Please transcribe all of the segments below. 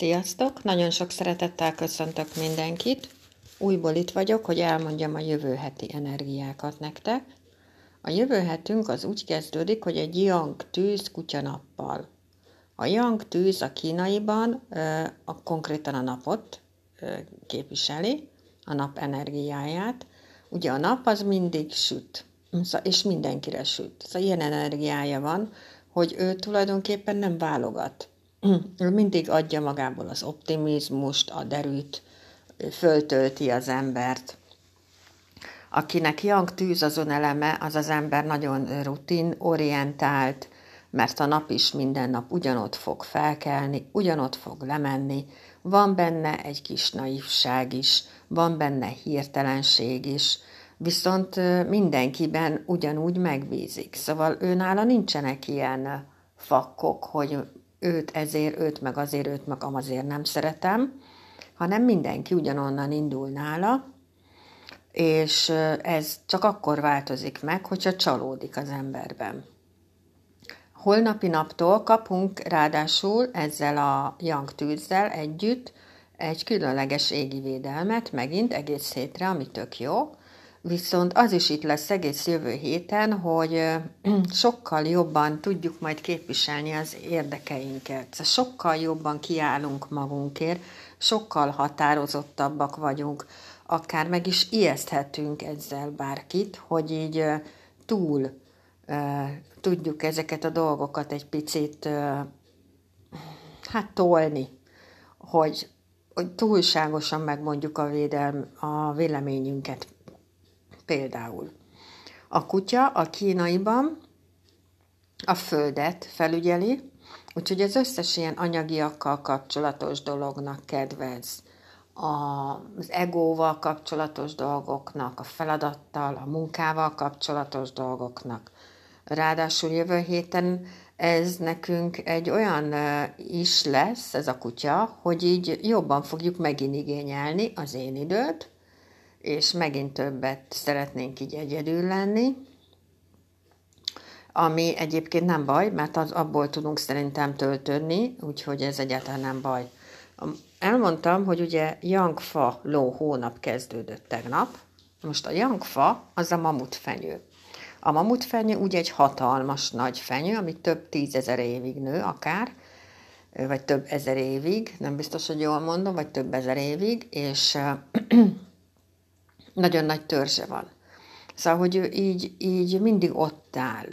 Sziasztok! Nagyon sok szeretettel köszöntök mindenkit. Újból itt vagyok, hogy elmondjam a jövő heti energiákat nektek. A jövő hetünk az úgy kezdődik, hogy egy yang tűz kutyanappal. A yang tűz a kínaiban a, konkrétan a napot képviseli, a nap energiáját. Ugye a nap az mindig süt, és mindenkire süt. Szóval ilyen energiája van, hogy ő tulajdonképpen nem válogat mindig adja magából az optimizmust, a derűt, föltölti az embert. Akinek yang tűz azon eleme, az az ember nagyon rutin, orientált, mert a nap is minden nap ugyanott fog felkelni, ugyanott fog lemenni, van benne egy kis naivság is, van benne hirtelenség is, viszont mindenkiben ugyanúgy megbízik. Szóval őnála nincsenek ilyen fakkok, hogy őt ezért, őt meg azért, őt meg amazért nem szeretem, hanem mindenki ugyanonnan indul nála, és ez csak akkor változik meg, hogyha csalódik az emberben. Holnapi naptól kapunk ráadásul ezzel a Young tűzzel együtt egy különleges égi védelmet, megint egész hétre, ami tök jó, Viszont az is itt lesz egész jövő héten, hogy sokkal jobban tudjuk majd képviselni az érdekeinket. Szóval sokkal jobban kiállunk magunkért, sokkal határozottabbak vagyunk, akár meg is ijeszthetünk ezzel bárkit, hogy így túl tudjuk ezeket a dolgokat egy picit hát tolni, hogy, hogy túlságosan megmondjuk a, védelm, a véleményünket Például a kutya a kínaiban a földet felügyeli, úgyhogy az összes ilyen anyagiakkal kapcsolatos dolognak kedvez. Az egóval kapcsolatos dolgoknak, a feladattal, a munkával kapcsolatos dolgoknak. Ráadásul jövő héten ez nekünk egy olyan is lesz, ez a kutya, hogy így jobban fogjuk megint igényelni az én időt, és megint többet szeretnénk így egyedül lenni, ami egyébként nem baj, mert az, abból tudunk szerintem töltődni, úgyhogy ez egyáltalán nem baj. Elmondtam, hogy ugye Yangfa ló hónap kezdődött tegnap, most a Yangfa az a mamutfenyő. A mamutfenyő úgy egy hatalmas nagy fenyő, ami több tízezer évig nő akár, vagy több ezer évig, nem biztos, hogy jól mondom, vagy több ezer évig, és nagyon nagy törzse van. Szóval, hogy ő így, így mindig ott áll.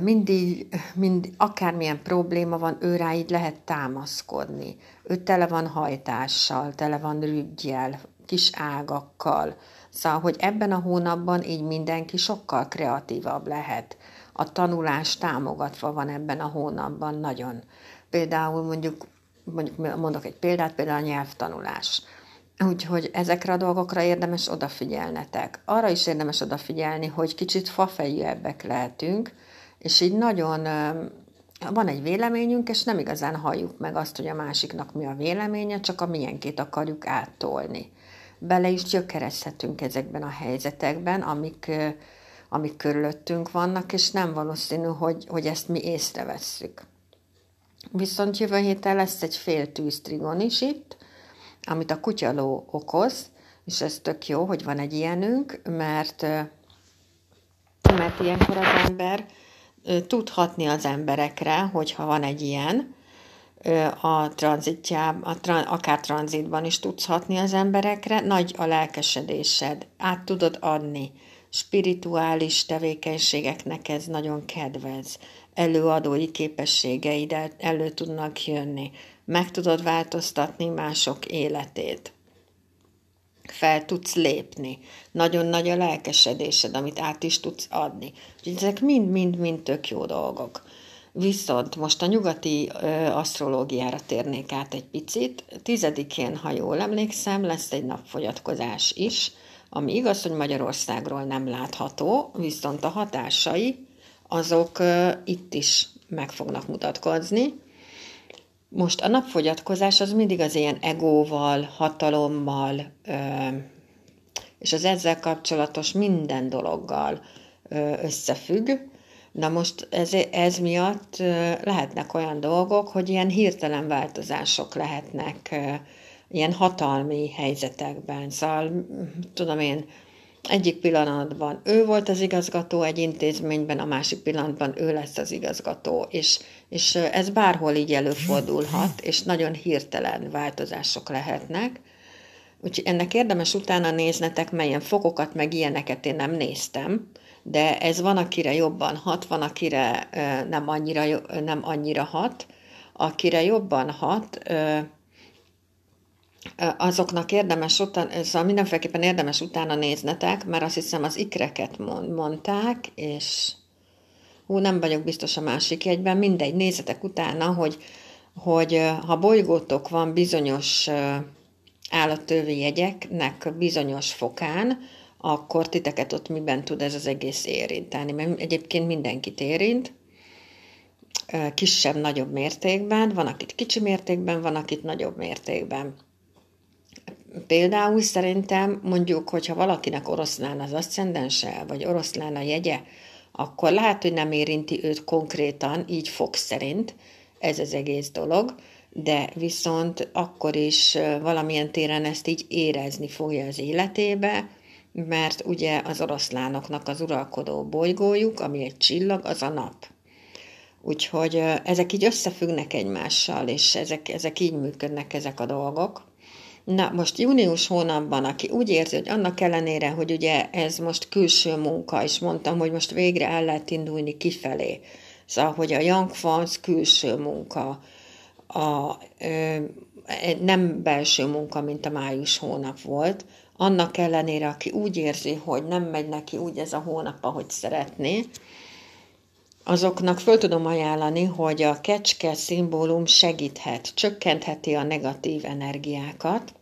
Mindig, mindig, akármilyen probléma van, ő rá így lehet támaszkodni. Ő tele van hajtással, tele van rügyjel, kis ágakkal. Szóval, hogy ebben a hónapban így mindenki sokkal kreatívabb lehet. A tanulás támogatva van ebben a hónapban nagyon. Például mondjuk, mondjuk mondok egy példát, például a nyelvtanulás Úgyhogy ezekre a dolgokra érdemes odafigyelnetek. Arra is érdemes odafigyelni, hogy kicsit fafejűebbek lehetünk, és így nagyon van egy véleményünk, és nem igazán halljuk meg azt, hogy a másiknak mi a véleménye, csak a milyenkét akarjuk áttolni. Bele is gyökerezhetünk ezekben a helyzetekben, amik, amik körülöttünk vannak, és nem valószínű, hogy, hogy ezt mi észrevesszük. Viszont jövő héten lesz egy fél tűztrigon is itt, amit a kutyaló okoz, és ez tök jó, hogy van egy ilyenünk, mert, mert ilyenkor az ember tudhatni az emberekre, hogyha van egy ilyen, a tranzitjában, akár tranzitban is tudsz hatni az emberekre, nagy a lelkesedésed, át tudod adni, spirituális tevékenységeknek ez nagyon kedvez, előadói képességeidet elő tudnak jönni, meg tudod változtatni mások életét. Fel tudsz lépni. Nagyon nagy a lelkesedésed, amit át is tudsz adni. Úgyhogy ezek mind-mind-mind tök jó dolgok. Viszont most a nyugati ö, asztrológiára térnék át egy picit. Tizedikén, ha jól emlékszem, lesz egy napfogyatkozás is, ami igaz, hogy Magyarországról nem látható, viszont a hatásai azok ö, itt is meg fognak mutatkozni. Most a napfogyatkozás az mindig az ilyen egóval, hatalommal, és az ezzel kapcsolatos minden dologgal összefügg. Na most ez, ez miatt lehetnek olyan dolgok, hogy ilyen hirtelen változások lehetnek ilyen hatalmi helyzetekben. Szóval, tudom én, egyik pillanatban ő volt az igazgató egy intézményben, a másik pillanatban ő lesz az igazgató, és, és ez bárhol így előfordulhat, és nagyon hirtelen változások lehetnek. Úgyhogy ennek érdemes utána néznetek, melyen fokokat, meg ilyeneket én nem néztem, de ez van, akire jobban hat, van, akire nem annyira, nem annyira hat. Akire jobban hat, azoknak érdemes utána, szóval mindenféleképpen érdemes utána néznetek, mert azt hiszem az ikreket mondták, és hú, nem vagyok biztos a másik egyben, mindegy, nézzetek utána, hogy, hogy ha bolygótok van bizonyos állattővi jegyeknek bizonyos fokán, akkor titeket ott miben tud ez az egész érinteni, mert egyébként mindenkit érint, kisebb-nagyobb mértékben, van akit kicsi mértékben, van akit nagyobb mértékben. Például szerintem mondjuk, hogyha valakinek oroszlán az aszcendense, vagy oroszlán a jegye, akkor lehet, hogy nem érinti őt konkrétan, így fog szerint ez az egész dolog, de viszont akkor is valamilyen téren ezt így érezni fogja az életébe, mert ugye az oroszlánoknak az uralkodó bolygójuk, ami egy csillag, az a nap. Úgyhogy ezek így összefüggnek egymással, és ezek, ezek így működnek ezek a dolgok. Na, most június hónapban, aki úgy érzi, hogy annak ellenére, hogy ugye ez most külső munka, és mondtam, hogy most végre el lehet indulni kifelé. Szóval, hogy a Fans külső munka, a, ö, nem belső munka, mint a május hónap volt, annak ellenére, aki úgy érzi, hogy nem megy neki úgy ez a hónap, ahogy szeretné, azoknak föl tudom ajánlani, hogy a kecske szimbólum segíthet, csökkentheti a negatív energiákat.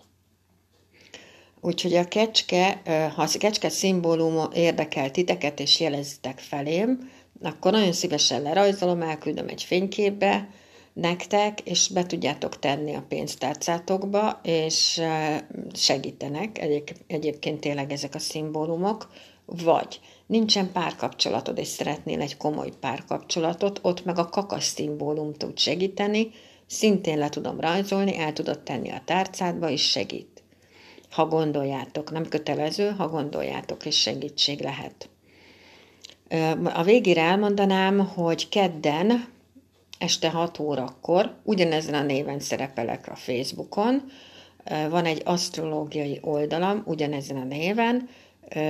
Úgyhogy a kecske, ha a kecske szimbólum érdekel titeket és jeleztek felém, akkor nagyon szívesen lerajzolom, elküldöm egy fényképbe, nektek, és be tudjátok tenni a pénztárcátokba, és segítenek. Egyéb, egyébként tényleg ezek a szimbólumok, vagy nincsen párkapcsolatod, és szeretnél egy komoly párkapcsolatot, ott meg a kakas szimbólum tud segíteni, szintén le tudom rajzolni, el tudod tenni a tárcádba, és segít. Ha gondoljátok, nem kötelező, ha gondoljátok, és segítség lehet. A végére elmondanám, hogy kedden este 6 órakor, ugyanezen a néven szerepelek a Facebookon, van egy asztrológiai oldalam, ugyanezen a néven,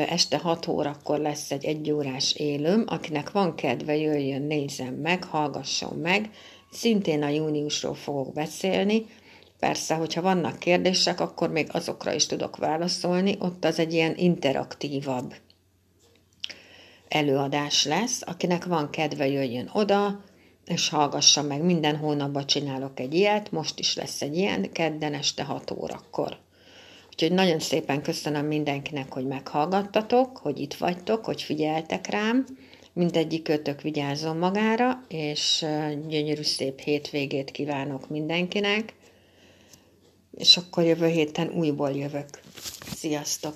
este 6 órakor lesz egy egyórás élőm, akinek van kedve, jöjjön, nézzen meg, hallgasson meg, szintén a júniusról fogok beszélni, Persze, hogyha vannak kérdések, akkor még azokra is tudok válaszolni, ott az egy ilyen interaktívabb előadás lesz. Akinek van kedve, jöjjön oda, és hallgassa meg, minden hónapban csinálok egy ilyet, most is lesz egy ilyen, kedden este 6 órakor. Úgyhogy nagyon szépen köszönöm mindenkinek, hogy meghallgattatok, hogy itt vagytok, hogy figyeltek rám. Mindegyik kötök vigyázzon magára, és gyönyörű szép hétvégét kívánok mindenkinek. És akkor jövő héten újból jövök. Sziasztok!